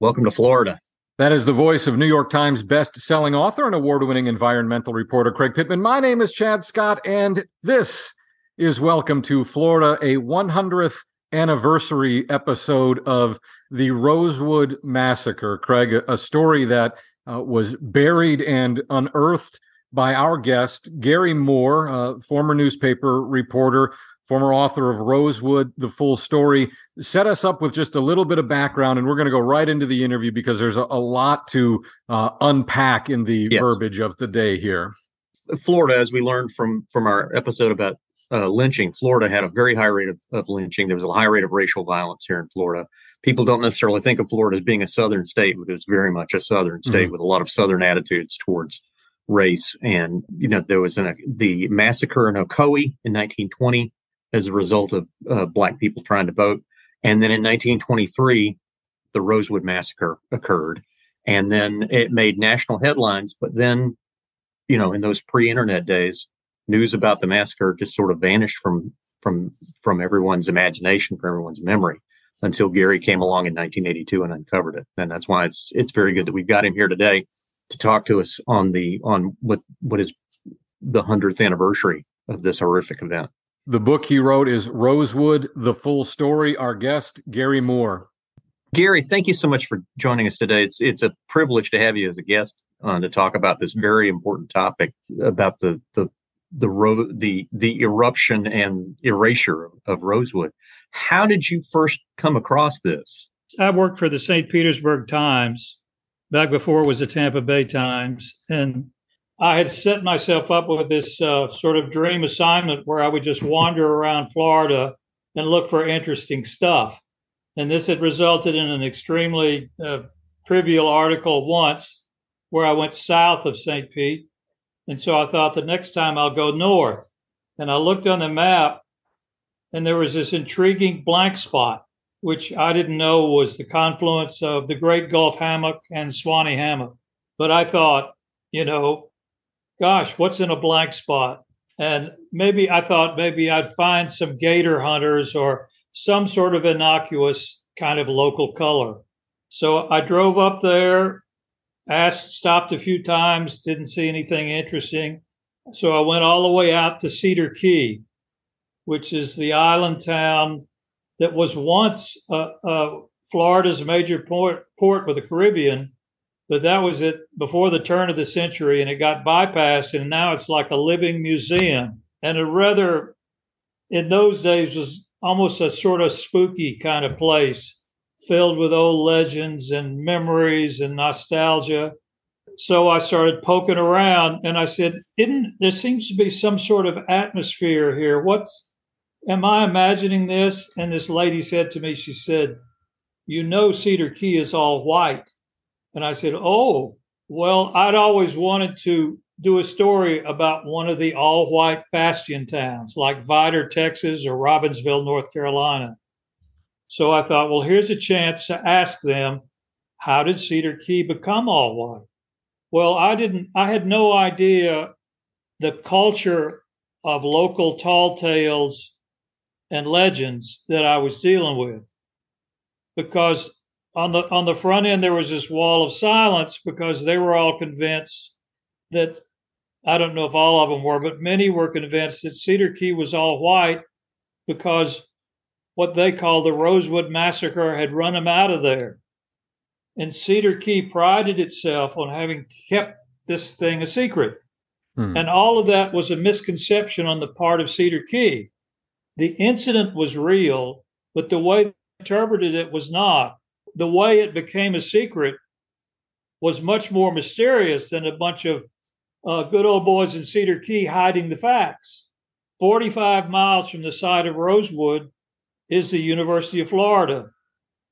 Welcome to Florida. That is the voice of New York Times best-selling author and award-winning environmental reporter Craig Pittman. My name is Chad Scott, and this is Welcome to Florida, a 100th anniversary episode of the Rosewood Massacre. Craig, a story that uh, was buried and unearthed by our guest, Gary Moore, uh, former newspaper reporter former author of Rosewood, The Full Story, set us up with just a little bit of background, and we're going to go right into the interview because there's a, a lot to uh, unpack in the yes. verbiage of the day here. Florida, as we learned from from our episode about uh, lynching, Florida had a very high rate of, of lynching. There was a high rate of racial violence here in Florida. People don't necessarily think of Florida as being a southern state, but it was very much a southern state mm-hmm. with a lot of southern attitudes towards race. And you know, there was an, the massacre in Ocoee in 1920 as a result of uh, black people trying to vote. And then in 1923, the Rosewood Massacre occurred. And then it made national headlines. But then, you know, in those pre internet days, news about the massacre just sort of vanished from from from everyone's imagination, from everyone's memory, until Gary came along in 1982 and uncovered it. And that's why it's it's very good that we've got him here today to talk to us on the on what what is the hundredth anniversary of this horrific event. The book he wrote is Rosewood, the full story. Our guest, Gary Moore. Gary, thank you so much for joining us today. It's it's a privilege to have you as a guest uh, to talk about this very important topic about the the the ro- the the eruption and erasure of Rosewood. How did you first come across this? I worked for the St. Petersburg Times back before it was the Tampa Bay Times, and I had set myself up with this uh, sort of dream assignment where I would just wander around Florida and look for interesting stuff. And this had resulted in an extremely uh, trivial article once where I went south of St. Pete. And so I thought the next time I'll go north. And I looked on the map and there was this intriguing blank spot, which I didn't know was the confluence of the Great Gulf Hammock and Swanee Hammock. But I thought, you know, gosh, what's in a blank spot? And maybe I thought maybe I'd find some gator hunters or some sort of innocuous kind of local color. So I drove up there, asked, stopped a few times, didn't see anything interesting. So I went all the way out to Cedar Key, which is the island town that was once uh, uh, Florida's major port, port with the Caribbean but that was it before the turn of the century and it got bypassed and now it's like a living museum. And a rather in those days was almost a sort of spooky kind of place filled with old legends and memories and nostalgia. So i started poking around and i said Isn't, there seems to be some sort of atmosphere here. What's am i imagining this? And this lady said to me she said you know cedar key is all white and I said, Oh, well, I'd always wanted to do a story about one of the all white bastion towns like Vidor, Texas or Robbinsville, North Carolina. So I thought, well, here's a chance to ask them, how did Cedar Key become all white? Well, I didn't, I had no idea the culture of local tall tales and legends that I was dealing with because on the on the front end there was this wall of silence because they were all convinced that I don't know if all of them were, but many were convinced that Cedar Key was all white because what they call the Rosewood Massacre had run them out of there. And Cedar Key prided itself on having kept this thing a secret. Hmm. And all of that was a misconception on the part of Cedar Key. The incident was real, but the way they interpreted it was not the way it became a secret was much more mysterious than a bunch of uh, good old boys in Cedar Key hiding the facts. 45 miles from the site of Rosewood is the University of Florida.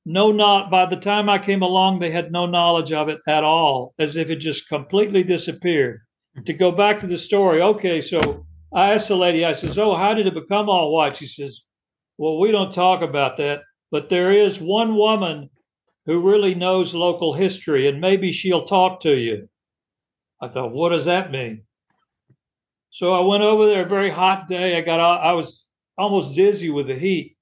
No, not by the time I came along, they had no knowledge of it at all, as if it just completely disappeared. To go back to the story, okay, so I asked the lady, I says, Oh, how did it become all white? She says, Well, we don't talk about that, but there is one woman who really knows local history, and maybe she'll talk to you. I thought, what does that mean? So I went over there, a very hot day. I got, out, I was almost dizzy with the heat.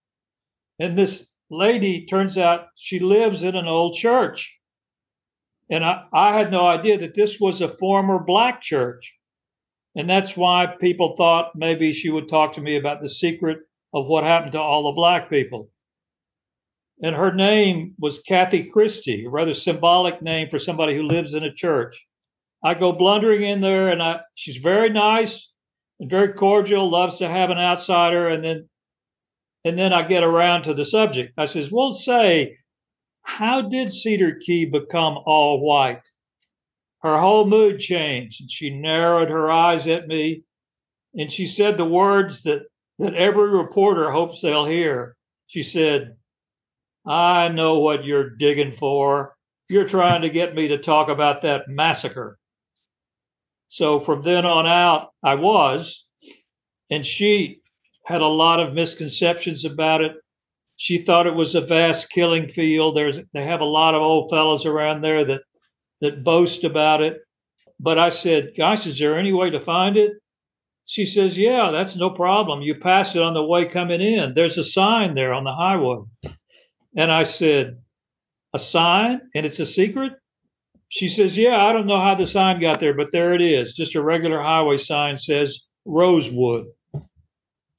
And this lady turns out she lives in an old church. And I, I had no idea that this was a former black church. And that's why people thought maybe she would talk to me about the secret of what happened to all the black people. And her name was Kathy Christie, a rather symbolic name for somebody who lives in a church. I go blundering in there, and I she's very nice and very cordial, loves to have an outsider, and then and then I get around to the subject. I says, "Well, say, how did Cedar Key become all white?" Her whole mood changed, and she narrowed her eyes at me, and she said the words that that every reporter hopes they'll hear. She said, "I know what you're digging for. You're trying to get me to talk about that massacre." So from then on out, I was, and she had a lot of misconceptions about it. She thought it was a vast killing field. There's they have a lot of old fellows around there that that boast about it. But I said, "Gosh, is there any way to find it?" She says, "Yeah, that's no problem. You pass it on the way coming in. There's a sign there on the highway." And I said, "A sign, and it's a secret?" She says, Yeah, I don't know how the sign got there, but there it is. Just a regular highway sign says Rosewood.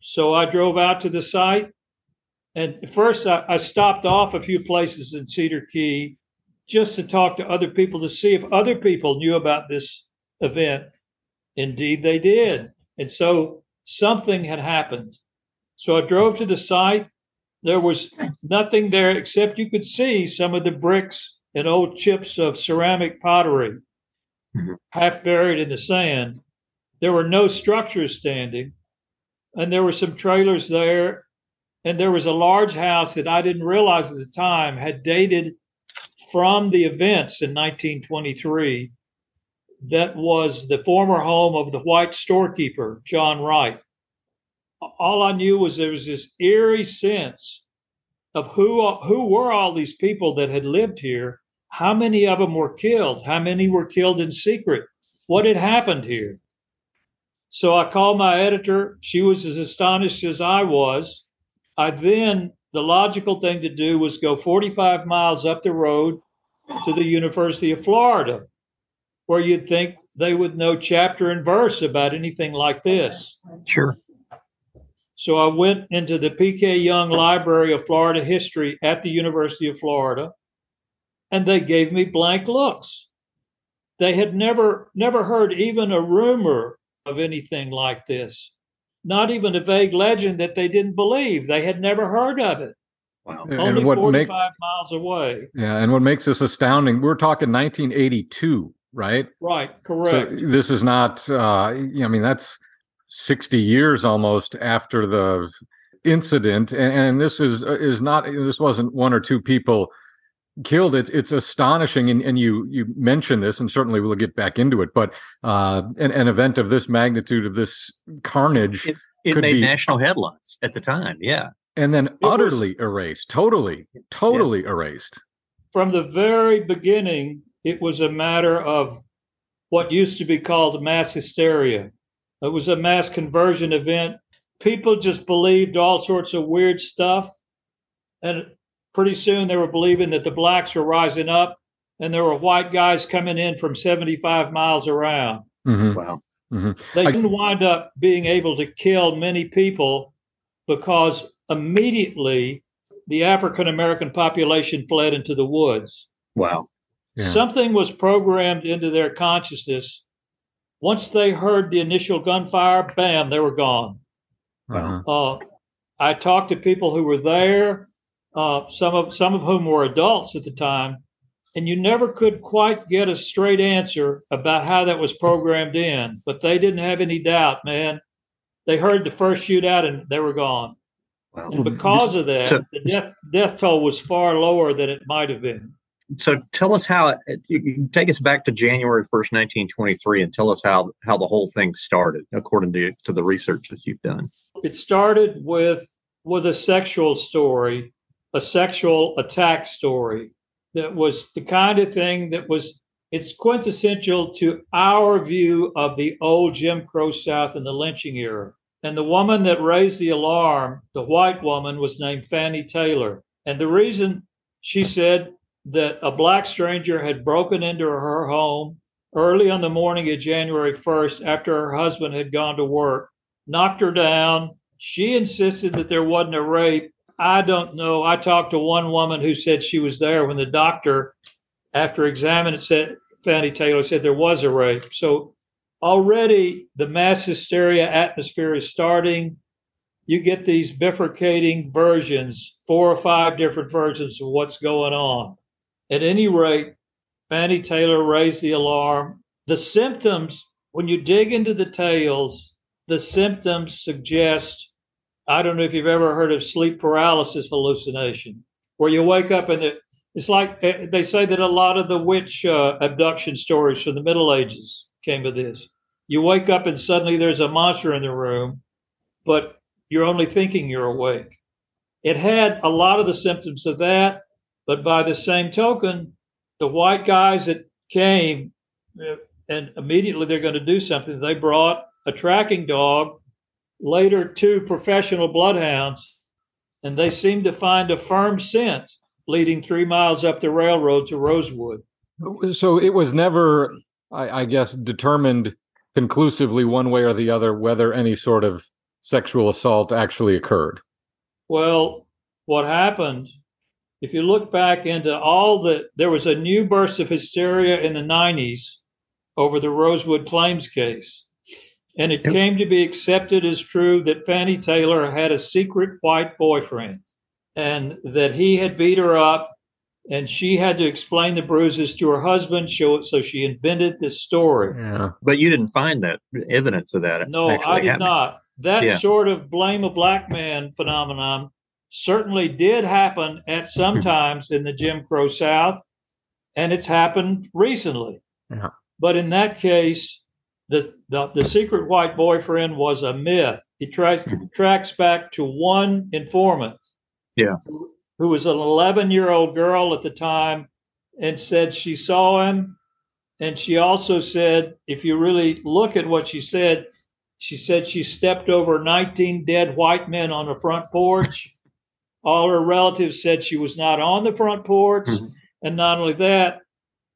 So I drove out to the site. And first, I, I stopped off a few places in Cedar Key just to talk to other people to see if other people knew about this event. Indeed, they did. And so something had happened. So I drove to the site. There was nothing there except you could see some of the bricks and old chips of ceramic pottery, mm-hmm. half buried in the sand. There were no structures standing, and there were some trailers there, and there was a large house that I didn't realize at the time had dated from the events in 1923 that was the former home of the white storekeeper, John Wright. All I knew was there was this eerie sense of who who were all these people that had lived here how many of them were killed? How many were killed in secret? What had happened here? So I called my editor. She was as astonished as I was. I then, the logical thing to do was go 45 miles up the road to the University of Florida, where you'd think they would know chapter and verse about anything like this. Sure. So I went into the PK Yonge Library of Florida History at the University of Florida and they gave me blank looks. They had never never heard even a rumor of anything like this. Not even a vague legend that they didn't believe. They had never heard of it. Wow. Only what 45 make, miles away. Yeah, and what makes this astounding, we're talking 1982, right? Right, correct. So this is not uh I mean that's 60 years almost after the incident and, and this is is not this wasn't one or two people killed. It's it's astonishing and, and you you mentioned this and certainly we'll get back into it but uh an, an event of this magnitude of this carnage it, it made be, national headlines at the time yeah. And then it utterly was, erased totally totally yeah. erased. From the very beginning it was a matter of what used to be called mass hysteria it was a mass conversion event people just believed all sorts of weird stuff and pretty soon they were believing that the blacks were rising up and there were white guys coming in from 75 miles around. Mm-hmm. Wow. Mm-hmm. They didn't wind up being able to kill many people because immediately the African American population fled into the woods. Wow. Yeah. Something was programmed into their consciousness. Once they heard the initial gunfire, bam, they were gone. Wow. Uh, I talked to people who were there uh, some of some of whom were adults at the time, and you never could quite get a straight answer about how that was programmed in. But they didn't have any doubt, man. They heard the first shootout and they were gone. Wow. And because of that, so, the death death toll was far lower than it might have been. So tell us how you take us back to January first, nineteen twenty three, and tell us how how the whole thing started, according to to the research that you've done. It started with with a sexual story a sexual attack story that was the kind of thing that was it's quintessential to our view of the old Jim Crow South and the lynching era. And the woman that raised the alarm, the white woman, was named Fannie Taylor. And the reason she said that a black stranger had broken into her home early on the morning of January 1st after her husband had gone to work, knocked her down. She insisted that there wasn't a rape. I don't know. I talked to one woman who said she was there when the doctor, after examining said Fannie Taylor said there was a rape. So already the mass hysteria atmosphere is starting. You get these bifurcating versions, four or five different versions of what's going on. At any rate, Fannie Taylor raised the alarm. The symptoms, when you dig into the tales, the symptoms suggest I don't know if you've ever heard of sleep paralysis hallucination, where you wake up and the, it's like eh, they say that a lot of the witch uh, abduction stories from the Middle Ages came of this. You wake up and suddenly there's a monster in the room, but you're only thinking you're awake. It had a lot of the symptoms of that, but by the same token, the white guys that came uh, and immediately they're going to do something. They brought a tracking dog, later two professional bloodhounds, and they seemed to find a firm scent leading three miles up the railroad to Rosewood. So it was never, I, I guess, determined conclusively one way or the other whether any sort of sexual assault actually occurred. Well, what happened if you look back into all the, there was a new burst of hysteria in the 90s over the Rosewood Claims case. And it yep. came to be accepted as true that Fannie Taylor had a secret white boyfriend and that he had beat her up and she had to explain the bruises to her husband show it so she invented this story yeah but you didn't find that evidence of that no i did happening. not that yeah. sort of blame a black man phenomenon certainly did happen at some hmm. times in the Jim Crow South, and it's happened recently. Yeah. But in that case, the, the, the secret white boyfriend was a myth. He tra- hmm. tracks back to one informant. Yeah. Who, who was an 11 year old girl at the time and said she saw him. And she also said, if you really look at what she said, she said she stepped over 19 dead white men on the front porch all her relatives said she was not on the front porch. Mm-hmm. And not only that,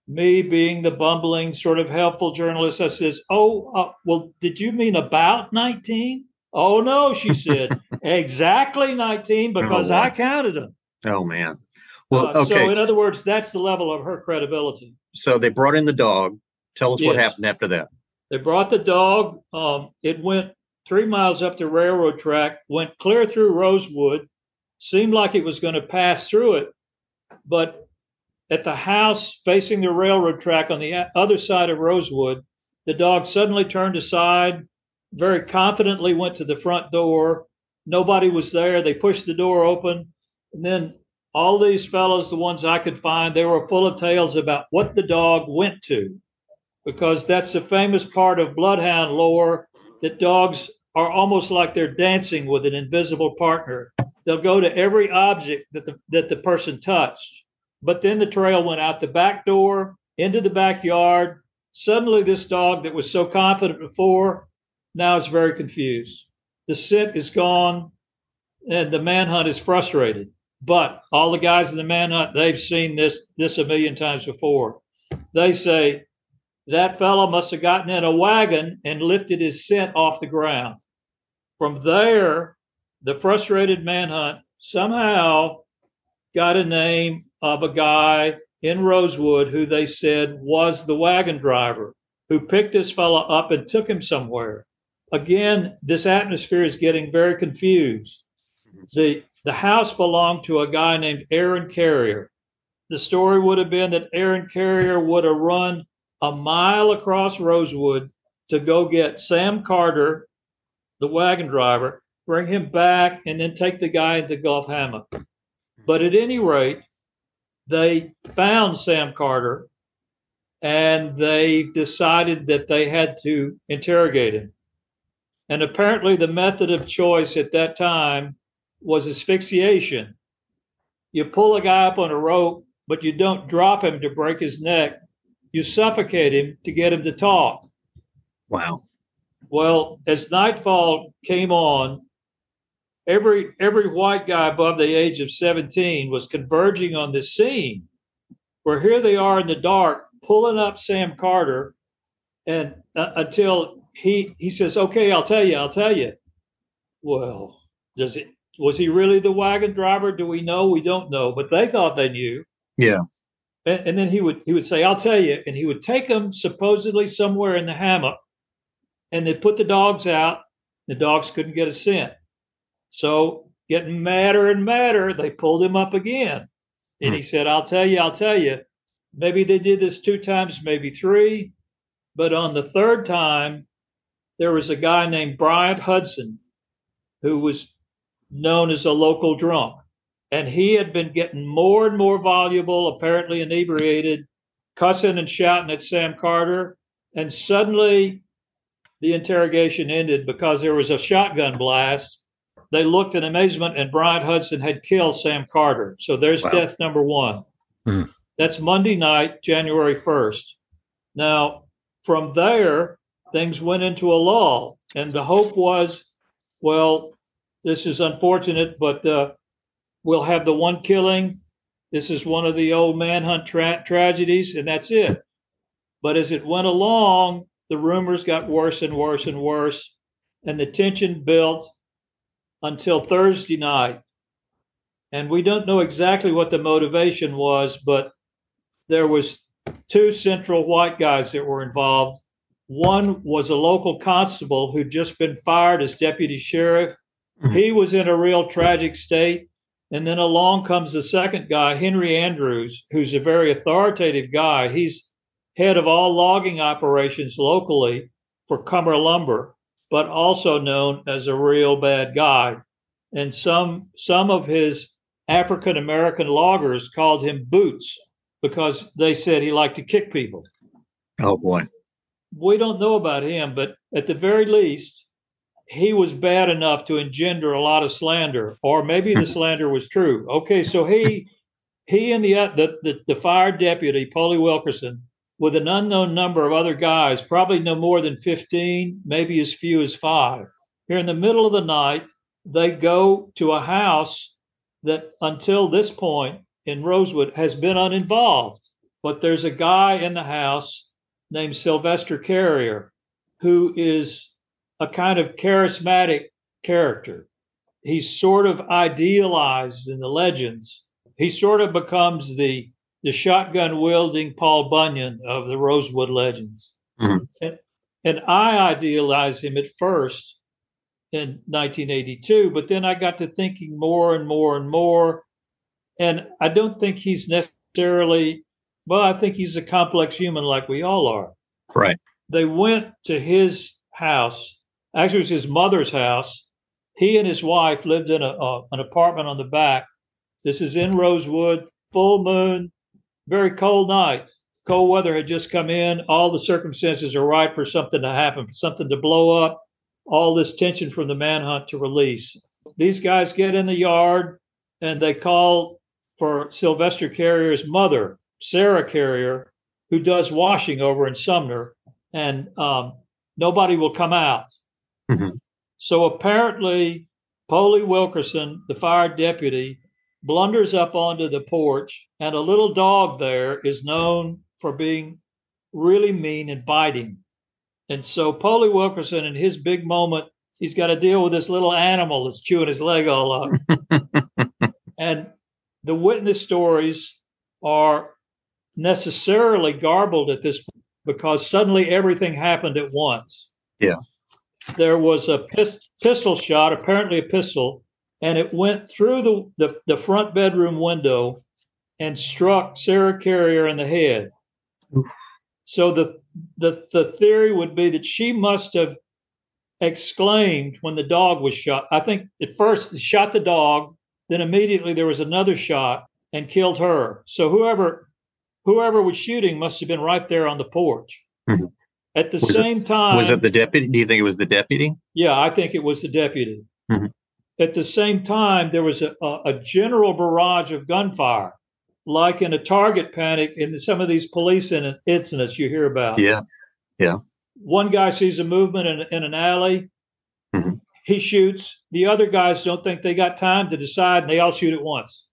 me being the bumbling, sort of helpful journalist, I says, Oh, uh, well, did you mean about 19? Oh, no, she said, exactly 19 because oh, I counted them. Oh, man. Well, uh, okay. So, in other words, that's the level of her credibility. So they brought in the dog. Tell us yes. what happened after that. They brought the dog. Um, it went three miles up the railroad track, went clear through Rosewood, seemed like it was going to pass through it, but at the house facing the railroad track on the other side of Rosewood, the dog suddenly turned aside, very confidently went to the front door. Nobody was there. They pushed the door open. And then all these fellows, the ones I could find, they were full of tales about what the dog went to, because that's a famous part of bloodhound lore that dogs are almost like they're dancing with an invisible partner they'll go to every object that the that the person touched. But then the trail went out the back door into the backyard. Suddenly, this dog that was so confident before now is very confused. The scent is gone, and the manhunt is frustrated. But all the guys in the manhunt, they've seen this this a million times before. They say that fellow must have gotten in a wagon and lifted his scent off the ground. From there, the frustrated manhunt somehow got a name of a guy in Rosewood who they said was the wagon driver who picked this fellow up and took him somewhere. Again, this atmosphere is getting very confused. The the house belonged to a guy named Aaron Carrier. The story would have been that Aaron Carrier would have run a mile across Rosewood to go get Sam Carter, the wagon driver, bring him back, and then take the guy in the Gulf hammock. But at any rate, they found Sam Carter and they decided that they had to interrogate him. And apparently, the method of choice at that time was asphyxiation. You pull a guy up on a rope, but you don't drop him to break his neck. You suffocate him to get him to talk. Wow. Well, as nightfall came on, every every white guy above the age of 17 was converging on this scene where here they are in the dark pulling up Sam Carter and uh, until he he says okay I'll tell you I'll tell you. Well does it was he really the wagon driver? Do we know? We don't know but they thought they knew. Yeah. And, and then he would he would say I'll tell you and he would take them supposedly somewhere in the hammock and they put the dogs out. The dogs couldn't get a scent so getting madder and madder, they pulled him up again. And he hmm. said, I'll tell you, I'll tell you. Maybe they did this two times, maybe three. But on the third time, there was a guy named Bryant Hudson who was known as a local drunk. And he had been getting more and more voluble, apparently inebriated, cussing and shouting at Sam Carter. And suddenly the interrogation ended because there was a shotgun blast they looked in amazement and Bryant Hudson had killed Sam Carter. So there's wow. death number one. Mm. That's Monday night, January 1st. Now, from there, things went into a lull. And the hope was, well, this is unfortunate, but uh, we'll have the one killing. This is one of the old manhunt tra- tragedies, and that's it. But as it went along, the rumors got worse and worse and worse, and the tension built until Thursday night. And we don't know exactly what the motivation was, but there was two central white guys that were involved. One was a local constable who'd just been fired as deputy sheriff. Mm-hmm. He was in a real tragic state. And then along comes the second guy, Henry Andrews, who's a very authoritative guy. He's head of all logging operations locally for Cummer Lumber but also known as a real bad guy. And some some of his African American loggers called him Boots because they said he liked to kick people. Oh boy. We don't know about him, but at the very least, he was bad enough to engender a lot of slander, or maybe the slander was true. Okay, so he he and the the the, the fire deputy, Polly Wilkerson, with an unknown number of other guys, probably no more than 15, maybe as few as five. Here in the middle of the night, they go to a house that until this point in Rosewood has been uninvolved. But there's a guy in the house named Sylvester Carrier who is a kind of charismatic character. He's sort of idealized in the legends. He sort of becomes the the shotgun wielding Paul Bunyan of the Rosewood Legends. Mm-hmm. And, and I idealized him at first in 1982, but then I got to thinking more and more and more. And I don't think he's necessarily, well, I think he's a complex human like we all are. Right. They went to his house, actually, it was his mother's house. He and his wife lived in a, a an apartment on the back. This is in Rosewood, full moon, very cold night. Cold weather had just come in. All the circumstances are ripe for something to happen, for something to blow up. All this tension from the manhunt to release. These guys get in the yard and they call for Sylvester Carrier's mother, Sarah Carrier, who does washing over in Sumner, and um, nobody will come out. Mm-hmm. So apparently, Polly Wilkerson, the fire deputy, blunders up onto the porch, and a little dog there is known for being really mean and biting. And so Polly Wilkerson, in his big moment, he's got to deal with this little animal that's chewing his leg all up. and the witness stories are necessarily garbled at this point because suddenly everything happened at once. Yeah. There was a pist- pistol shot, apparently a pistol, and it went through the, the, the front bedroom window and struck Sarah Carrier in the head. Oof. So the, the the theory would be that she must have exclaimed when the dog was shot. I think at first they shot the dog, then immediately there was another shot and killed her. So whoever whoever was shooting must have been right there on the porch. Mm-hmm. At the was same it, time, was it the deputy? Do you think it was the deputy? Yeah, I think it was the deputy. Mm-hmm. At the same time, there was a, a, general barrage of gunfire, like in a target panic in some of these police incidents you hear about. Yeah. Yeah. One guy sees a movement in, in an alley. Mm-hmm. he shoots. The other guys don't think they got time to decide, and they all shoot at once.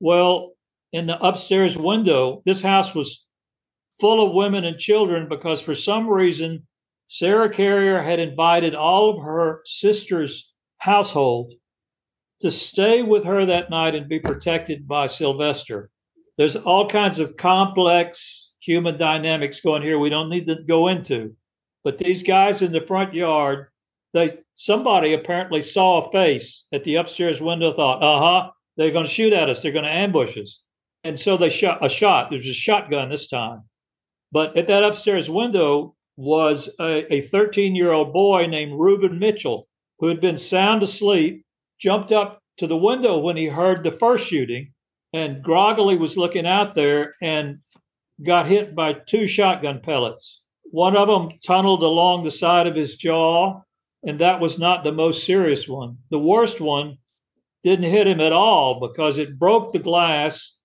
Well, in the upstairs window, this house was full of women and children because for some reason, Sarah Carrier had invited all of her sister's household to stay with her that night and be protected by Sylvester. There's all kinds of complex human dynamics going here we don't need to go into. But these guys in the front yard, they somebody apparently saw a face at the upstairs window, thought, uh-huh, they're gonna shoot at us, they're gonna ambush us. And so they shot a shot. There's a shotgun this time. But at that upstairs window was a 13 year old boy named Reuben Mitchell, who had been sound asleep, jumped up to the window when he heard the first shooting and groggily was looking out there and got hit by two shotgun pellets. One of them tunneled along the side of his jaw, and that was not the most serious one. The worst one didn't hit him at all because it broke the glass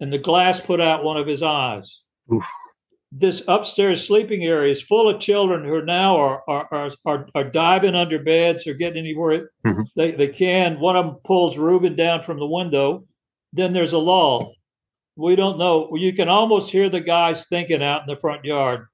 and the glass put out one of his eyes. Oof. This upstairs sleeping area is full of children who now are are are, are, diving under beds or getting anywhere mm-hmm. they, they can. One of them pulls Reuben down from the window. Then there's a lull. We don't know. You can almost hear the guys thinking out in the front yard,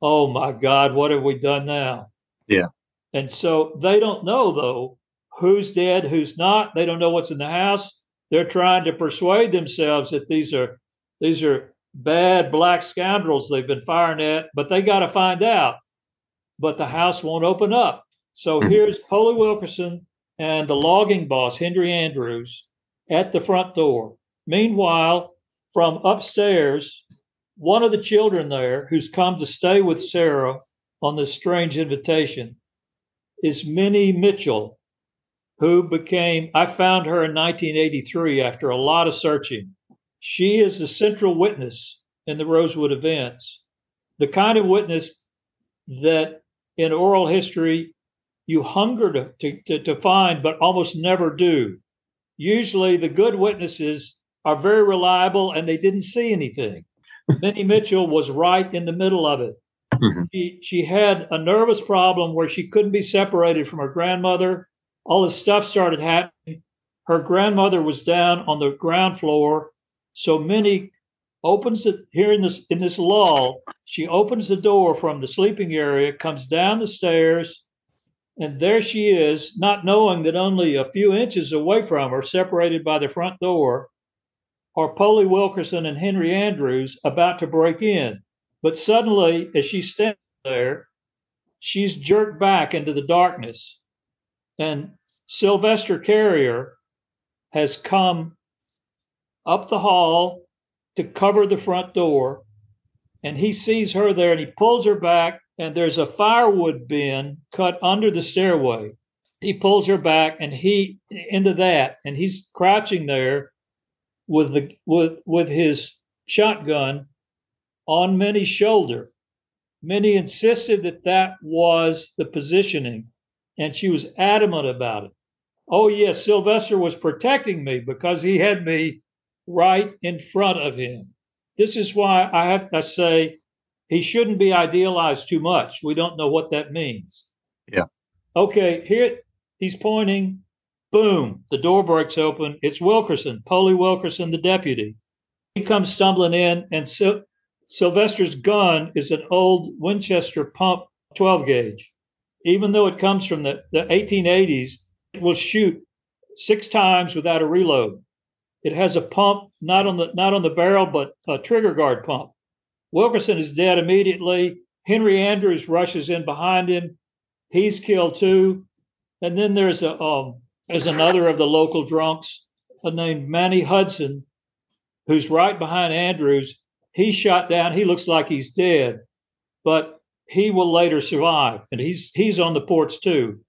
oh my God, what have we done now? Yeah. And so they don't know, though, who's dead, who's not. They don't know what's in the house they're trying to persuade themselves that these are these are bad black scoundrels they've been firing at, but they got to find out. But the house won't open up. So hmm. here's Polly Wilkerson and the logging boss, Henry Andrews, at the front door. Meanwhile, from upstairs, one of the children there who's come to stay with Sarah on this strange invitation is Minnie Mitchell, who became, I found her in 1983 after a lot of searching. She is the central witness in the Rosewood events, the kind of witness that in oral history you hunger to, to, to find, but almost never do. Usually the good witnesses are very reliable and they didn't see anything. Minnie Mitchell was right in the middle of it. Mm-hmm. She, she had a nervous problem where she couldn't be separated from her grandmother all this stuff started happening. Her grandmother was down on the ground floor. So Minnie opens it here in this in this lull. She opens the door from the sleeping area, comes down the stairs, and there she is, not knowing that only a few inches away from her, separated by the front door, are Polly Wilkerson and Henry Andrews about to break in. But suddenly, as she stands there, she's jerked back into the darkness. And Sylvester Carrier has come up the hall to cover the front door. And he sees her there and he pulls her back. And there's a firewood bin cut under the stairway. He pulls her back and he into that. And he's crouching there with the with with his shotgun on Minnie's shoulder. Minnie insisted that that was the positioning and she was adamant about it. Oh, yes, Sylvester was protecting me because he had me right in front of him. This is why I have to say he shouldn't be idealized too much. We don't know what that means. Yeah. Okay, here he's pointing. Boom, the door breaks open. It's Wilkerson, Polly Wilkerson, the deputy. He comes stumbling in, and so Sylvester's gun is an old Winchester pump 12 gauge even though it comes from the, the 1880s, it will shoot six times without a reload. It has a pump, not on the not on the barrel, but a trigger guard pump. Wilkerson is dead immediately. Henry Andrews rushes in behind him. He's killed too. And then there's a um, there's another of the local drunks named Manny Hudson, who's right behind Andrews. He's shot down. He looks like he's dead, but he will later survive, and he's he's on the ports too.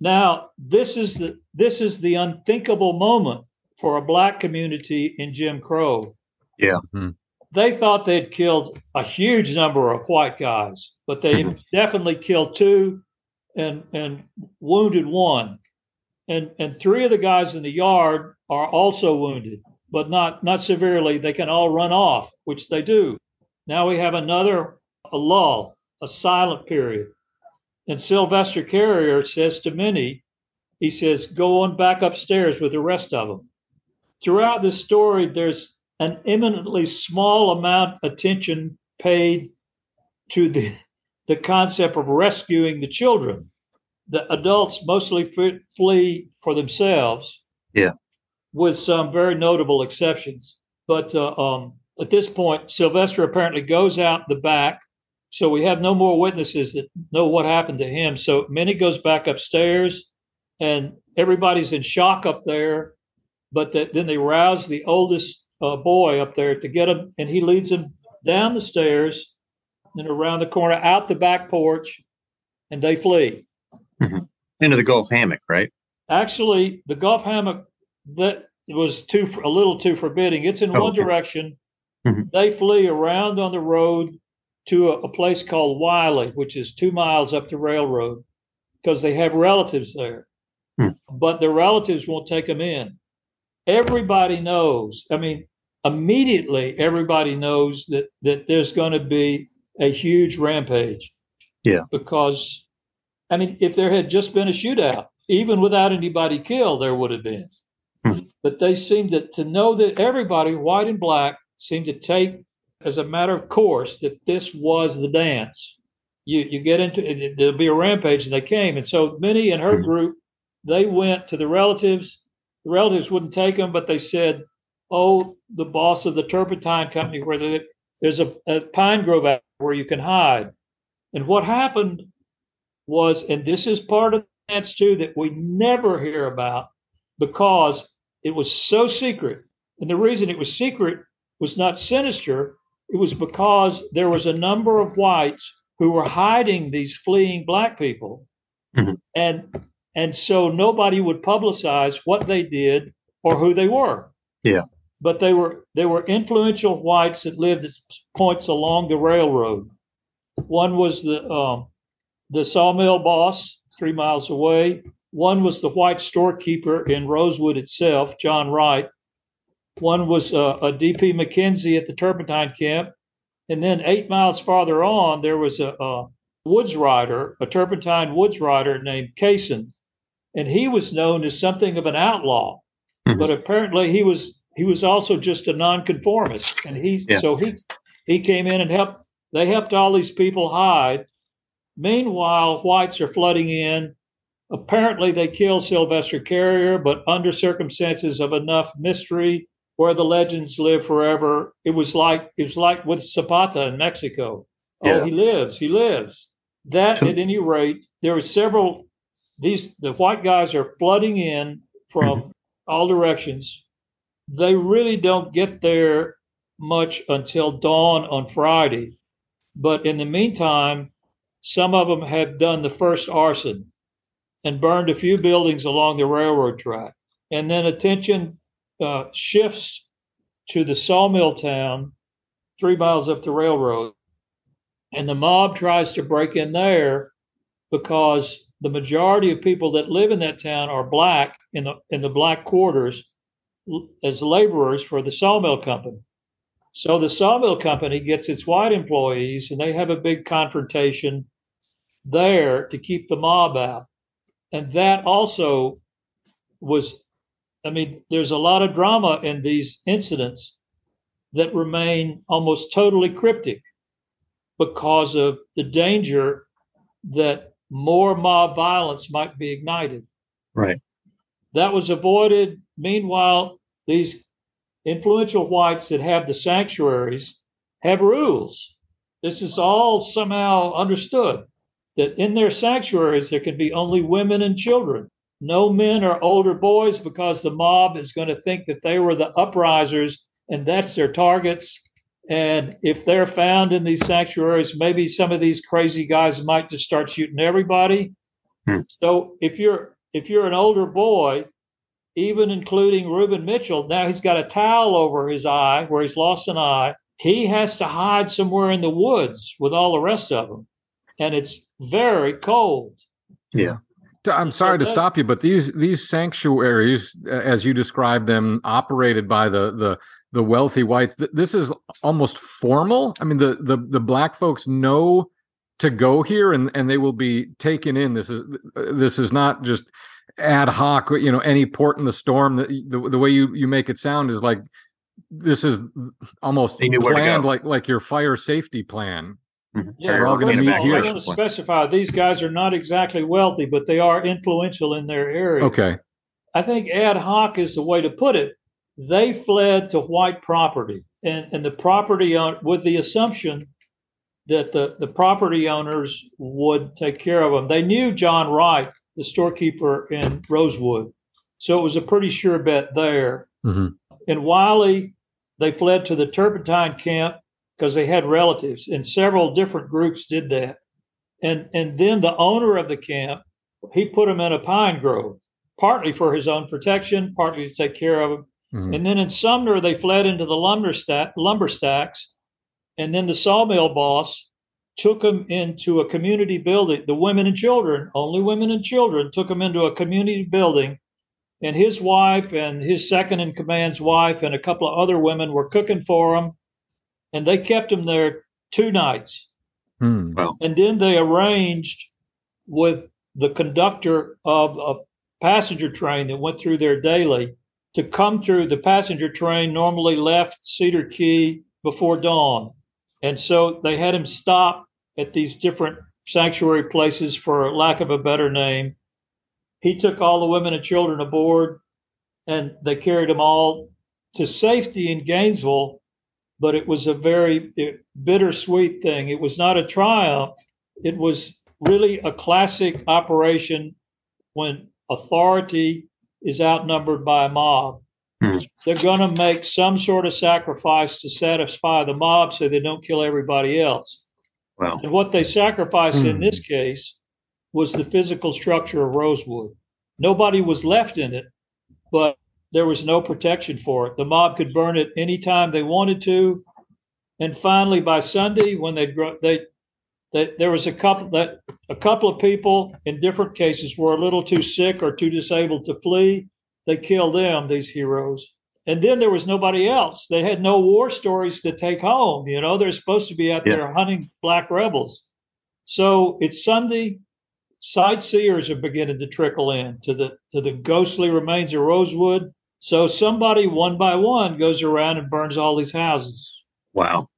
Now, this is the this is the unthinkable moment for a black community in Jim Crow. Yeah. Mm-hmm. They thought they'd killed a huge number of white guys, but they mm-hmm. definitely killed two and and wounded one. And and three of the guys in the yard are also wounded, but not not severely. They can all run off, which they do. Now we have another a lull a silent period. And Sylvester Carrier says to Minnie, he says, go on back upstairs with the rest of them. Throughout this story, there's an eminently small amount of attention paid to the, the concept of rescuing the children. The adults mostly f- flee for themselves. Yeah. With some very notable exceptions. But uh, um, at this point, Sylvester apparently goes out the back. So we have no more witnesses that know what happened to him. So Minnie goes back upstairs and everybody's in shock up there. But the, then they rouse the oldest uh, boy up there to get him, and he leads him down the stairs and around the corner, out the back porch, and they flee. Mm-hmm. Into the Gulf hammock, right? Actually, the Gulf hammock that was too a little too forbidding. It's in oh, one okay. direction. Mm-hmm. They flee around on the road to a, a, place called Wylly, which is two miles up the railroad, because they have relatives there. Hmm. But their relatives won't take them in. Everybody knows. I mean, immediately everybody knows that that there's going to be a huge rampage. Yeah. Because, I mean, if there had just been a shootout, even without anybody killed, there would have been. Hmm. But they seemed to, to know that everybody, white and black, seemed to take as a matter of course that this was the dance. You you get into it, there'll be a rampage, and they came. And so Minnie and her hmm. group they went to the relatives. The relatives wouldn't take them, but they said, "Oh, the boss of the turpentine company, where they, there's a, a pine grove out where you can hide." And what happened was, and this is part of dance too that we never hear about because it was so secret. And the reason it was secret was not sinister; it was because there was a number of whites who were hiding these fleeing black people. Mm-hmm. And and so nobody would publicize what they did or who they were. Yeah. But they were they were influential whites that lived at points along the railroad. One was the um, the sawmill boss three miles away. One was the white storekeeper in Rosewood itself, John Wright. One was uh, a DP McKenzie at the turpentine camp. And then eight miles farther on, there was a, a woods rider, a turpentine woods rider named Kaysen and he was known as something of an outlaw. Mm-hmm. But apparently, he was he was also just a nonconformist, and he yeah. so he he came in and helped. They helped all these people hide. Meanwhile, whites are flooding in. Apparently, they killed Sylvester Carrier, but under circumstances of enough mystery where the legends live forever. It was like it was like with Zapata in Mexico. Oh, yeah. Oh, he lives, he lives. That, at any rate, there were several these the white guys are flooding in from all directions. They really don't get there much until dawn on Friday. But in the meantime, some of them have done the first arson and burned a few buildings along the railroad track. And then attention uh, shifts to the sawmill town three miles up the railroad. And the mob tries to break in there because the majority of people that live in that town are black in the in the black quarters as laborers for the sawmill company. So the sawmill company gets its white employees and they have a big confrontation there to keep the mob out. And that also was I mean, there's a lot of drama in these incidents that remain almost totally cryptic because of the danger that more mob violence might be ignited. Right. That was avoided. Meanwhile, these influential whites that have the sanctuaries have rules. This is all somehow understood that in their sanctuaries there can be only women and children, no men or older boys, because the mob is going to think that they were the uprisers and that's their targets and if they're found in these sanctuaries, maybe some of these crazy guys might just start shooting everybody. Hmm. So if you're if you're an older boy, even including Reuben Mitchell, now he's got a towel over his eye where he's lost an eye. He has to hide somewhere in the woods with all the rest of them, and it's very cold. Yeah. I'm sorry to stop you, but these these sanctuaries, as you describe them, operated by the the the wealthy whites. This is almost formal. I mean, the the the black folks know to go here and and they will be taken in this is this is not just ad hoc you know any port in the storm the, the, the way you you make it sound is like this is almost planned like like your fire safety plan mm-hmm. yeah, we're all going to meet here. I want to specify these guys are not exactly wealthy, but they are influential in their area. Okay. I think ad hoc is the way to put it. They fled to white property, and, and the property on, with the assumption that the, the property owners would take care of them. They knew John Wright, the storekeeper in Rosewood, so it was a pretty sure bet there. Mm-hmm. In Wylly, they fled to the Turpentine camp because they had relatives, and several different groups did that. And and then the owner of the camp, he put them in a pine grove, partly for his own protection, partly to take care of them. Mm-hmm. And then in Sumner, they fled into the lumber stack, lumber stacks, and then the sawmill boss took them into a community building. The women and children, only women and children, took them into a community building. And his wife and his second in command's wife and a couple of other women were cooking for him. And they kept him there two nights. Wow. And then they arranged with the conductor of a passenger train that went through there daily to come through. The passenger train normally left Cedar Key before dawn. And so they had him stop at these different sanctuary places, for lack of a better name. He took all the women and children aboard, and they carried them all to safety in Gainesville. But it was a very eh, bittersweet thing. It was not a triumph. It was really a classic operation when authority is outnumbered by a mob. Hmm. They're going to make some sort of sacrifice to satisfy the mob so they don't kill everybody else. Wow. And what they sacrificed hmm. in this case was the physical structure of Rosewood. Nobody was left in it, but there was no protection for it. The mob could burn it anytime they wanted to. And finally, by Sunday, when they they, they there was a couple that a couple of people in different cases were a little too sick or too disabled to flee. They killed them, these heroes. And then there was nobody else. They had no war stories to take home. You know, they're supposed to be out yeah. there hunting black rebels. So it's Sunday. Sightseers are beginning to trickle in to the to the ghostly remains of Rosewood. So somebody one by one goes around and burns all these houses. Wow.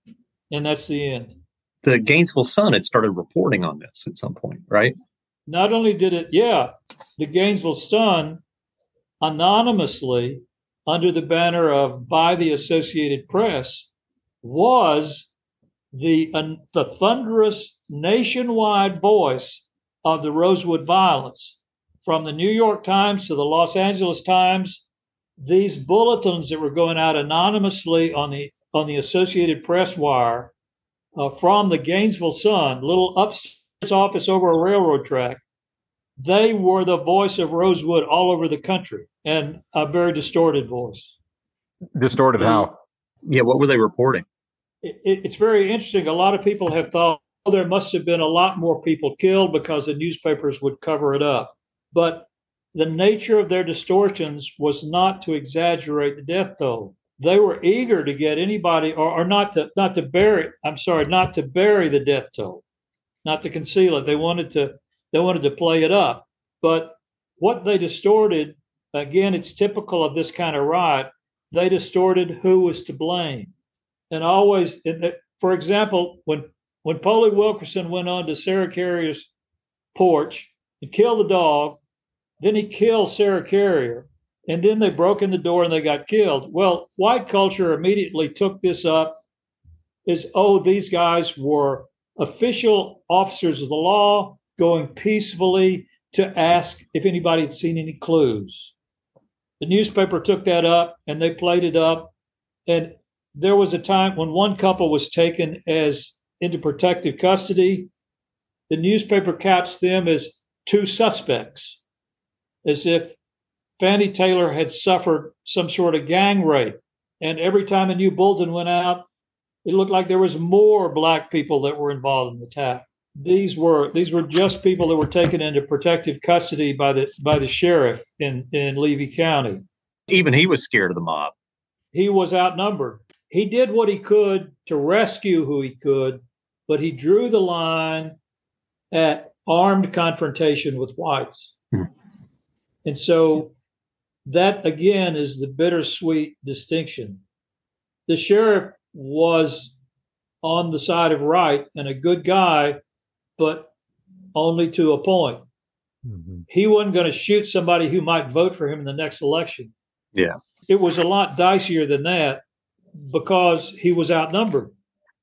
And that's the end. The Gainesville Sun had started reporting on this at some point, right? Not only did it, yeah, the Gainesville Sun anonymously under the banner of by the Associated Press was the, uh, the thunderous nationwide voice of the Rosewood violence. From the New York Times to the Los Angeles Times, these bulletins that were going out anonymously on the on the Associated Press wire uh, from the Gainesville Sun, little upstairs office over a railroad track, they were the voice of Rosewood all over the country and a very distorted voice. Distorted how? Yeah, what were they reporting? It, it, it's very interesting. A lot of people have thought oh, there must have been a lot more people killed because the newspapers would cover it up. But the nature of their distortions was not to exaggerate the death toll. They were eager to get anybody, or, or not to not to bury. I'm sorry, not to bury the death toll, not to conceal it. They wanted to they wanted to play it up. But what they distorted, again, it's typical of this kind of riot, they distorted who was to blame. And always, for example, when, when Poley Wilkerson went on to Sarah Carrier's porch and killed the dog, then he killed Sarah Carrier. And then they broke in the door and they got killed. Well, white culture immediately took this up as, oh, these guys were official officers of the law going peacefully to ask if anybody had seen any clues. The newspaper took that up and they played it up. And there was a time when one couple was taken as into protective custody. The newspaper cast them as two suspects, as if Fannie Taylor had suffered some sort of gang rape. And every time a new bulletin went out, it looked like there was more black people that were involved in the attack these were these were just people that were taken into protective custody by the by the sheriff in in Levy County. Even he was scared of the mob. He was outnumbered. He did what he could to rescue who he could, but he drew the line at armed confrontation with whites. Hmm. And so that again is the bittersweet distinction. The sheriff was on the side of right and a good guy, but only to a point. Mhm. He wasn't going to shoot somebody who might vote for him in the next election. Yeah. It was a lot dicier than that because he was outnumbered.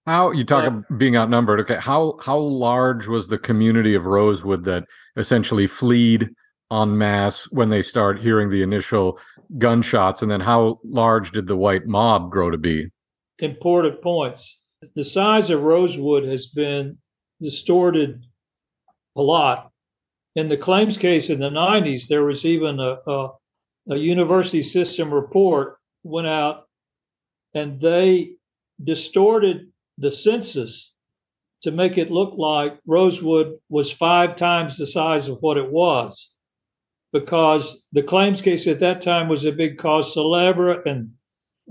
How you talk Yeah. about being outnumbered? Okay, how how large was the community of Rosewood that essentially fleed en masse when they start hearing the initial gunshots, and then how large did the white mob grow to be? important points. The size of Rosewood has been distorted a lot. In the claims case in the 90s, there was even a, a, a university system report went out and they distorted the census to make it look like Rosewood was five times the size of what it was because the claims case at that time was a big cause celebre and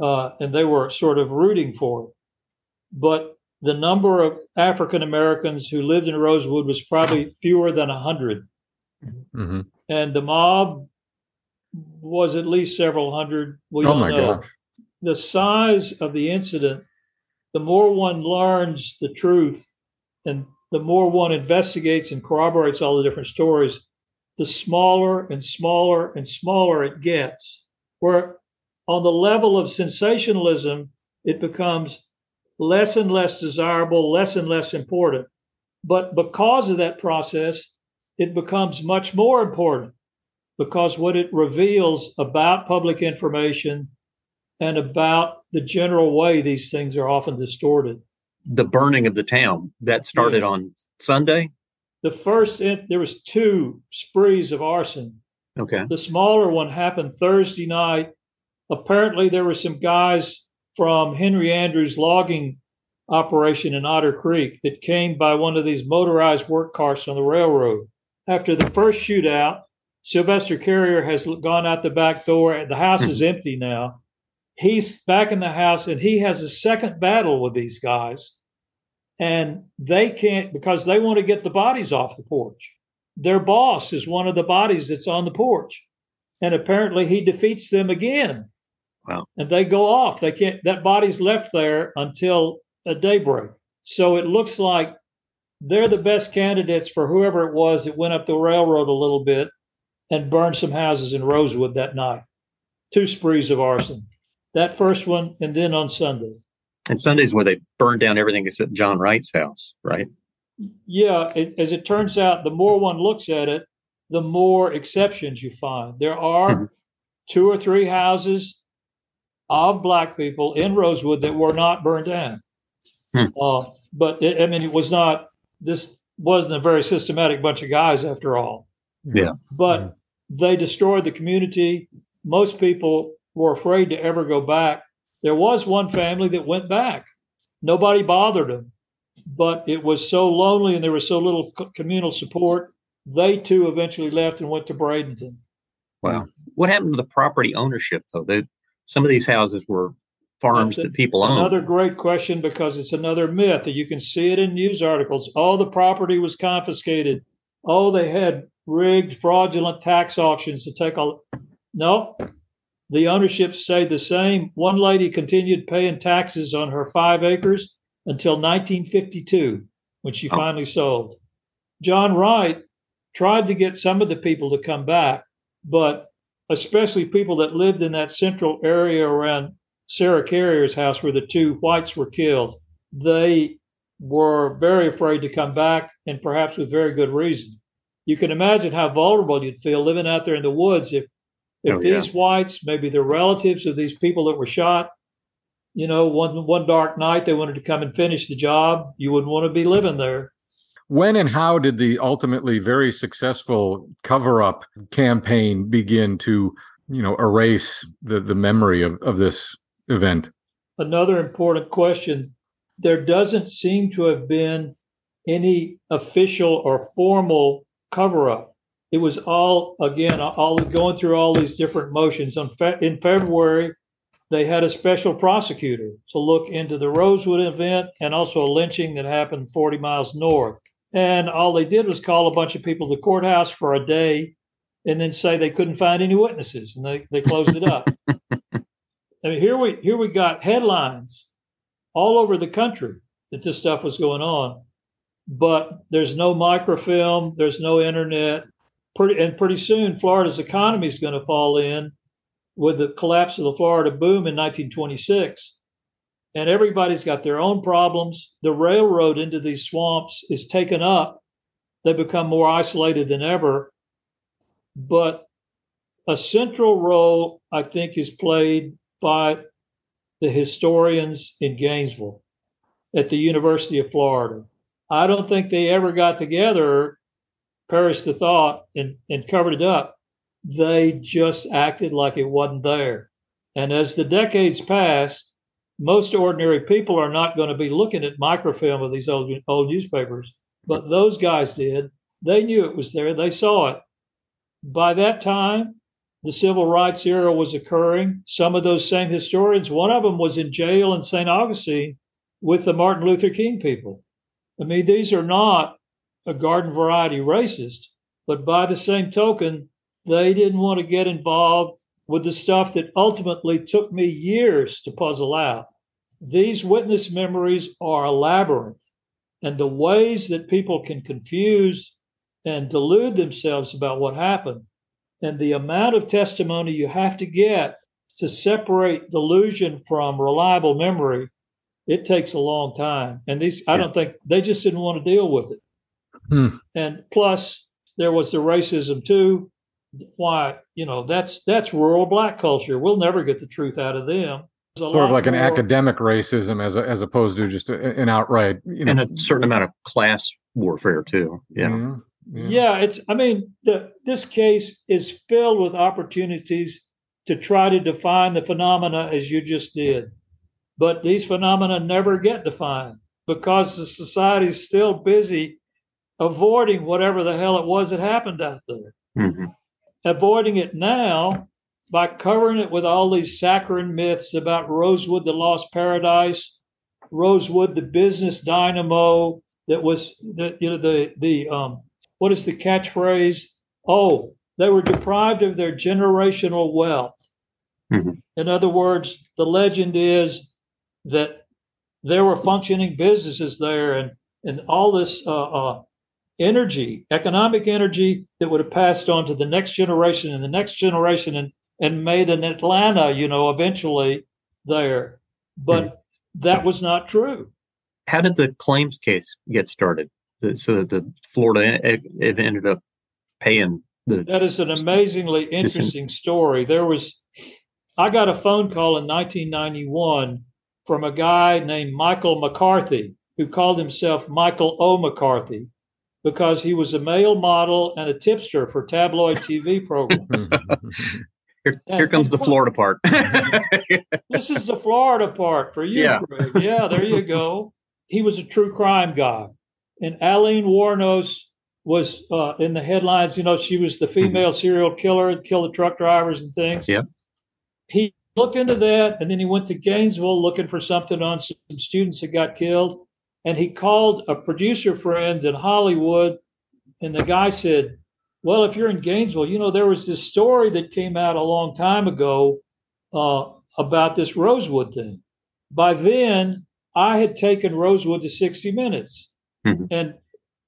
uh, and they were sort of rooting for it. But the number of African Americans who lived in Rosewood was probably fewer than a hundred, hmm and the mob was at least several hundred. We Oh my know. gosh! The size of the incident, the more one learns the truth, and the more one investigates and corroborates all the different stories, the smaller and smaller and smaller it gets. Where on the level of sensationalism, it becomes less and less desirable, less and less important. But because of that process, it becomes much more important because what it reveals about public information and about the general way these things are often distorted. The burning of the town that started Yes. on Sunday. The first, there was two sprees of arson. Okay. The smaller one happened Thursday night. Apparently, there were some guys from Henry Andrews logging operation in Otter Creek that came by one of these motorized work carts on the railroad. After the first shootout, Sylvester Carrier has gone out the back door. and The house is hmm. empty now. He's back in the house and he has a second battle with these guys. And they can't because they want to get the bodies off the porch. Their boss is one of the bodies that's on the porch. And apparently he defeats them again. Wow. And they go off. They can't that body's left there until a daybreak. So it looks like they're the best candidates for whoever it was that went up the railroad a little bit and burned some houses in Rosewood that night. Two sprees of arson. That first one, and then on Sunday. And Sunday's where they burned down everything except John Wright's house, right? Yeah, it, as it turns out, the more one looks at it, the more exceptions you find. There are Mhm. two or three houses of black people in Rosewood that were not burned down. Hmm. Uh, but it, I mean, it was not. This wasn't a very systematic bunch of guys, after all. Yeah. But Mhm. they destroyed the community. Most people were afraid to ever go back. There was one family that went back. Nobody bothered them, but it was so lonely and there was so little communal support. They too eventually left and went to Bradenton. Wow. What happened to the property ownership though? They, some of these houses were farms That's that people owned. Another great question because it's another myth that you can see it in news articles. All the property was confiscated. Oh, they had rigged, fraudulent tax auctions to take all. No, the ownership stayed the same. One lady continued paying taxes on her five acres until 1952 when she Oh. finally sold. John Wright tried to get some of the people to come back, but especially people that lived in that central area around Sarah Carrier's house where the two whites were killed, they were very afraid to come back and perhaps with very good reason. You can imagine how vulnerable you'd feel living out there in the woods if if Oh, yeah. these whites, maybe the relatives of these people that were shot, you know, one one dark night they wanted to come and finish the job, you wouldn't want to be living there. When and how did the ultimately very successful cover-up campaign begin to, you know, erase the, the memory of, of this event? another important question. There doesn't seem to have been any official or formal cover up. It was all, again, all going through all these different motions. On fe- in February, they had a special prosecutor to look into the Rosewood event and also a lynching that happened 40 miles north. And all they did was call a bunch of people to the courthouse for a day and then say they couldn't find any witnesses and they, they closed it up. I mean, here we here we got headlines all over the country that this stuff was going on, but there's no microfilm, there's no internet. Pretty and pretty soon, Florida's economy is going to fall in with the collapse of the Florida boom in 1926. And everybody's got their own problems. The railroad into these swamps is taken up. They become more isolated than ever. But a central role, I think, is played by the historians in Gainesville at the University of Florida. I don't think they ever got together, perish the thought, and, and covered it up. They just acted like it wasn't there. And as the decades passed, most ordinary people are not going to be looking at microfilm of these old, old newspapers, but those guys did. They knew it was there, they saw it. By that time, the civil rights era was occurring. Some of those same historians, one of them was in jail in St. Augustine with the Martin Luther King people. I mean, these are not a garden variety racist, but by the same token, they didn't want to get involved with the stuff that ultimately took me years to puzzle out. These witness memories are a labyrinth, and the ways that people can confuse and delude themselves about what happened and the amount of testimony you have to get to separate delusion from reliable memory, it takes a long time. And these, I don't think they just didn't want to deal with it. Hmm. And plus, there was the racism too. Why, you know, that's that's rural black culture. We'll never get the truth out of them. Sort of like more, an academic racism as a, as opposed to just a, an outright, you know, and a certain amount of class warfare too. Yeah. Mm-hmm. Yeah. yeah, it's. I mean, the this case is filled with opportunities to try to define the phenomena as you just did, but these phenomena never get defined because the society is still busy avoiding whatever the hell it was that happened out there. Mm-hmm. Avoiding it now by covering it with all these saccharine myths about Rosewood, the lost paradise, Rosewood, the business dynamo that was the you know the the um what is the catchphrase? Oh, they were deprived of their generational wealth. Mm-hmm. In other words, the legend is that there were functioning businesses there and, and all this uh, uh, energy, economic energy that would have passed on to the next generation and the next generation and, and made an Atlanta, you know, eventually there. But mm-hmm. that was not true. How did the claims case get started? so that the Florida have ended up paying the. That is an amazingly interesting story. There was, I got a phone call in 1991 from a guy named Michael McCarthy who called himself Michael O. McCarthy because he was a male model and a tipster for tabloid TV programs. Here, here, comes the Florida part. this is the Florida part for you, yeah. Greg. Yeah, there you go. He was a true crime guy and Aileen Wuornos was uh, in the headlines. You know, she was the female mm-hmm. serial killer, killed the truck drivers and things. Yeah. He looked into that, and then he went to Gainesville looking for something on some students that got killed. And he called a producer friend in Hollywood, and the guy said, "Well, if you're in Gainesville, you know there was this story that came out a long time ago uh, about this Rosewood thing. By then, I had taken Rosewood to 60 Minutes." mm-hmm. and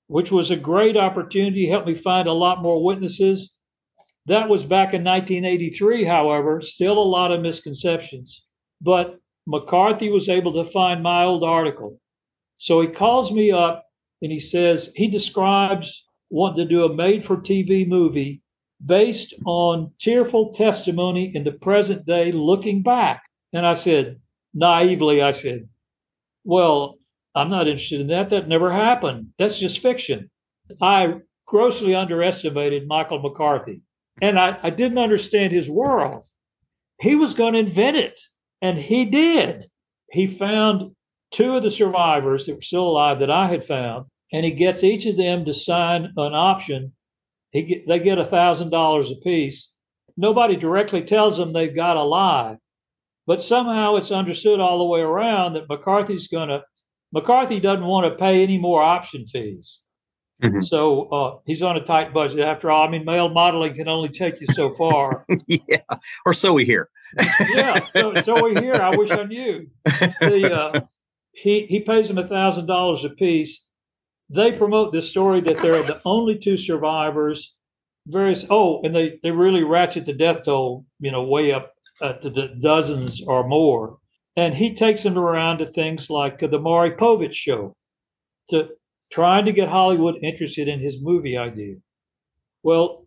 which was a great opportunity, helped me find a lot more witnesses. That was back in 1983, however, still a lot of misconceptions. But McCarthy was able to find my old article. So he calls me up and he says he describes wanting to do a made for TV movie based on tearful testimony in the present day looking back. And I said, naively, I said, well, I'm not interested in that. That never happened. That's just fiction. I grossly underestimated Michael McCarthy, and I, I didn't understand his world. He was going to invent it, and he did. He found two of the survivors that were still alive that I had found, and he gets each of them to sign an option. He get, they get a thousand dollars apiece. Nobody directly tells them they've got a lie, but somehow it's understood all the way around that McCarthy's going to McCarthy doesn't want to pay any more option fees. Mm-hmm. So uh, he's on a tight budget. After all, I mean, male modeling can only take you so far. yeah, or so we hear. yeah, so so we hear. I wish I knew. The, uh, he he pays them a thousand dollars a piece. They promote this story that they're the only two survivors. Various oh, and they they really ratchet the death toll, you know, way up uh, to the dozens or more. And he takes them around to things like the Maury Povich show, to trying to get Hollywood interested in his movie idea. Well,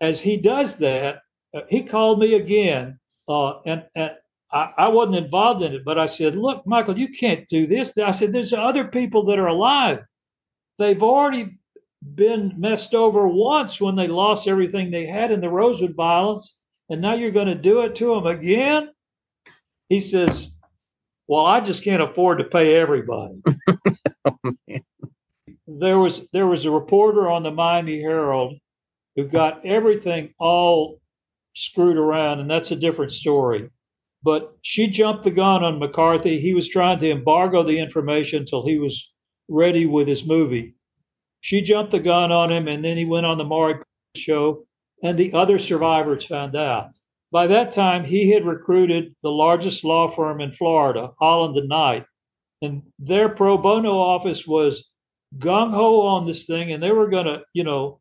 as he does that, uh, he called me again, uh, and, and I, I, wasn't involved in it, but I said, "Look, Michael, you can't do this." I said, "There's other people that are alive. They've already been messed over once when they lost everything they had in the Rosewood violence, and now you're going to do it to them again." He says, "Well, I just can't afford to pay everybody." oh, there was there was a reporter on the Miami Herald who got everything all screwed around, and that's a different story. But she jumped the gun on McCarthy. He was trying to embargo the information until he was ready with his movie. She jumped the gun on him, and then he went on the Maury show, and the other survivors found out. By that time, he had recruited the largest law firm in Florida, Holland and Knight, and their pro bono office was gung ho on this thing, and they were going to, you know,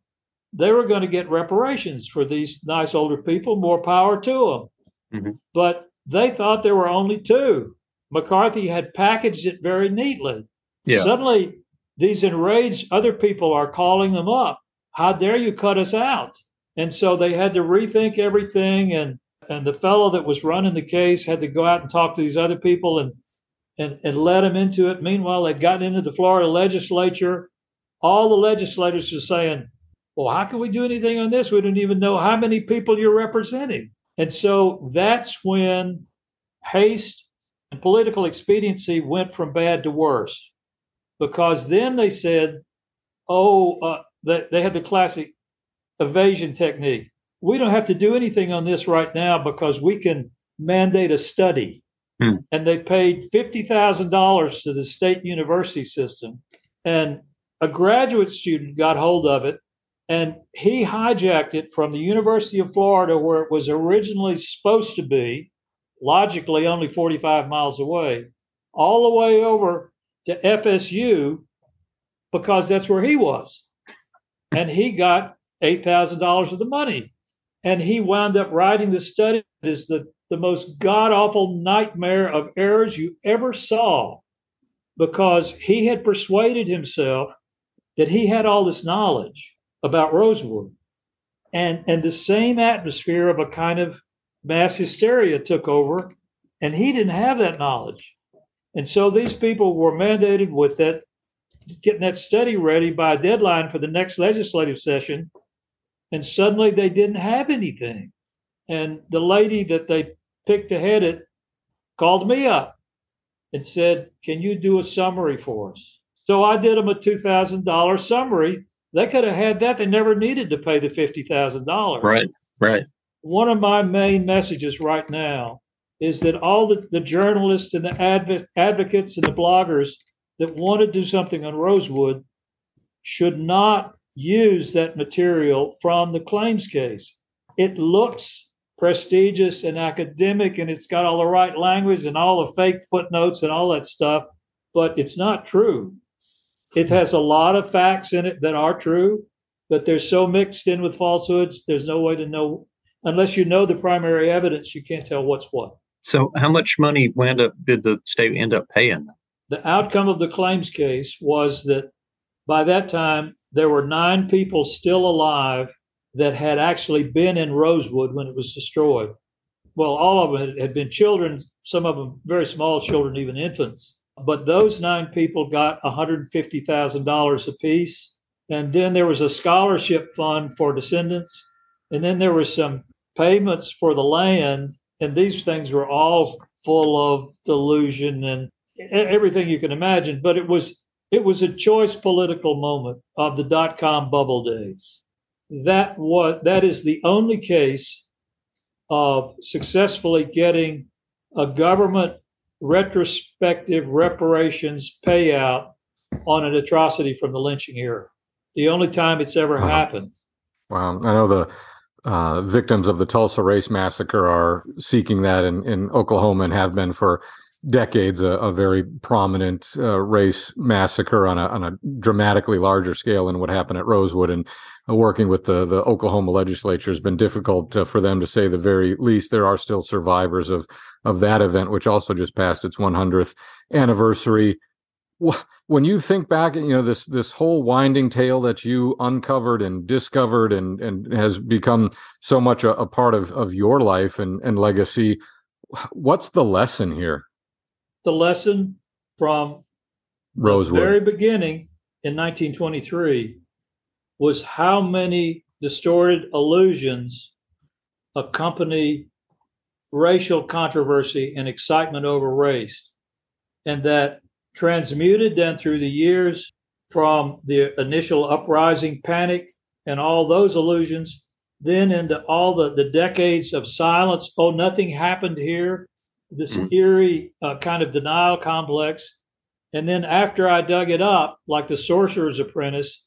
they were going to get reparations for these nice older people. More power to them. Mm-hmm. But they thought there were only two. McCarthy had packaged it very neatly. Yeah. Suddenly, these enraged other people are calling them up. How dare you cut us out? And so they had to rethink everything. And and the fellow that was running the case had to go out and talk to these other people and and, and led them into it. Meanwhile, they'd gotten into the Florida legislature. All the legislators were saying, well, how can we do anything on this? We don't even know how many people you're representing. And so that's when haste and political expediency went from bad to worse. Because then they said, oh, uh, they, they had the classic evasion technique. We don't have to do anything on this right now because we can mandate a study. Hmm. And they paid $50,000 to the state university system. And a graduate student got hold of it and he hijacked it from the University of Florida, where it was originally supposed to be, logically only 45 miles away, all the way over to FSU because that's where he was. And he got $8,000 of the money. And he wound up writing the study that is the the most god awful nightmare of errors you ever saw because he had persuaded himself that he had all this knowledge about Rosewood. And, and the same atmosphere of a kind of mass hysteria took over, and he didn't have that knowledge. And so these people were mandated with that, getting that study ready by a deadline for the next legislative session. And suddenly they didn't have anything. And the lady that they picked ahead it called me up and said, Can you do a summary for us? So I did them a $2,000 summary. They could have had that. They never needed to pay the $50,000. Right, right. One of my main messages right now is that all the, the journalists and the adv- advocates and the bloggers that want to do something on Rosewood should not use that material from the claims case. It looks prestigious and academic and it's got all the right language and all the fake footnotes and all that stuff, but it's not true. It has a lot of facts in it that are true, but they're so mixed in with falsehoods, there's no way to know. Unless you know the primary evidence, you can't tell what's what. So, how much money wound up did the state end up paying? The outcome of the claims case was that by that time there were nine people still alive that had actually been in Rosewood when it was destroyed. Well, all of them had been children, some of them very small children, even infants. But those nine people got $150,000 apiece. And then there was a scholarship fund for descendants. And then there were some payments for the land. And these things were all full of delusion and everything you can imagine. But it was it was a choice political moment of the dot com bubble days that what that is the only case of successfully getting a government retrospective reparations payout on an atrocity from the lynching era. The only time it's ever Wow. happened. Wow. I know the uh, victims of the Tulsa Race Massacre are seeking that in, in Oklahoma and have been for decades, a, a very prominent uh, race massacre on a, on a dramatically larger scale than what happened at Rosewood. And uh, working with the, the Oklahoma legislature has been difficult uh, for them to say the very least. There are still survivors of, of that event, which also just passed its 100th anniversary. When you think back, you know this this whole winding tale that you uncovered and discovered and and has become so much a, a part of of your life and and legacy. What's the lesson here, The lesson from Rosewood? the very beginning in 1923 was how many distorted illusions accompany racial controversy and excitement over race, and that transmuted then through the years from the initial uprising panic and all those illusions, then into all the, the decades of silence. Oh, nothing happened here. This Mhm. eerie uh, kind of denial complex. And then after I dug it up, like the sorcerer's apprentice,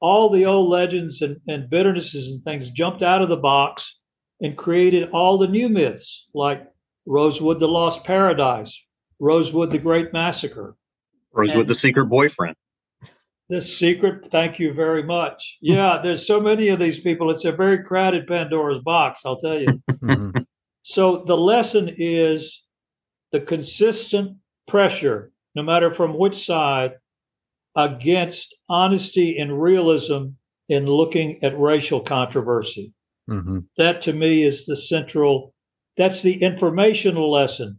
all the old legends and, and bitternesses and things jumped out of the box and created all the new myths, like Rosewood, the Lost Paradise, Rosewood, the Great Massacre, Rosewood, And- the secret boyfriend. this secret. Thank you very much. Yeah, there's so many of these people. It's a very crowded Pandora's box, I'll tell you. So the lesson is the consistent pressure, no matter from which side, against honesty and realism in looking at racial controversy. Mhm. That to me is the central. That's the informational lesson.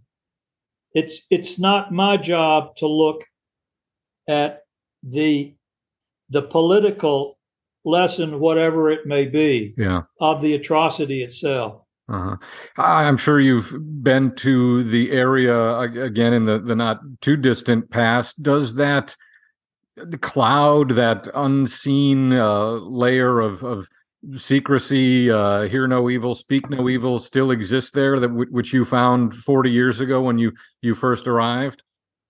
It's it's not my job to look at the the political lesson, whatever it may be, Yeah. of the atrocity itself. Uh-huh. I'm sure you've been to the area again in the, the not too distant past. Does that cloud, that unseen uh, layer of, of secrecy, uh, hear no evil, speak no evil, still exist there? That w- which you found 40 years ago when you you first arrived?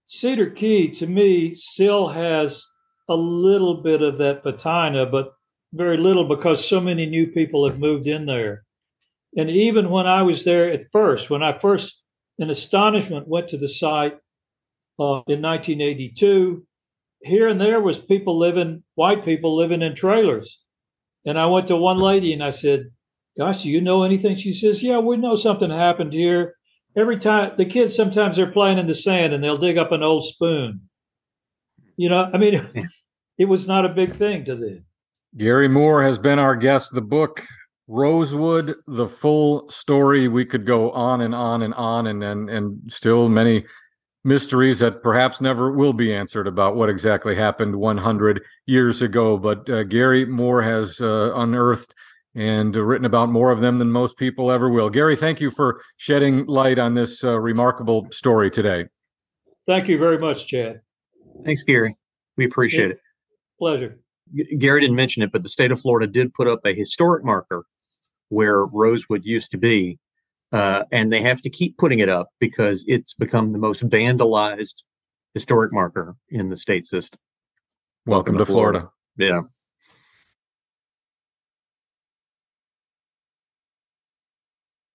Cedar Key to me still has a little bit of that patina, but very little because so many new people have moved in there. And even when I was there at first, when I first, in astonishment, went to the site uh, in 1982, here and there was people living, white people living in trailers. And I went to one lady and I said, Gosh, do you know anything? She says, Yeah, we know something happened here every time the kids sometimes they're playing in the sand and they'll dig up an old spoon. You know, I mean, it was not a big thing to them. Gary Moore has been our guest. The book Rosewood, the full story. We could go on and on and on, and and and still many mysteries that perhaps never will be answered about what exactly happened 100 years ago. But uh, Gary Moore has uh, unearthed and written about more of them than most people ever will. Gary, thank you for shedding light on this uh, remarkable story today. Thank you very much, Chad. Thanks, Gary. We appreciate it. Pleasure. Gary didn't mention it, but the state of Florida did put up a historic marker where Rosewood used to be. Uh, and they have to keep putting it up because it's become the most vandalized historic marker in the state system. Welcome, to Florida. Yeah.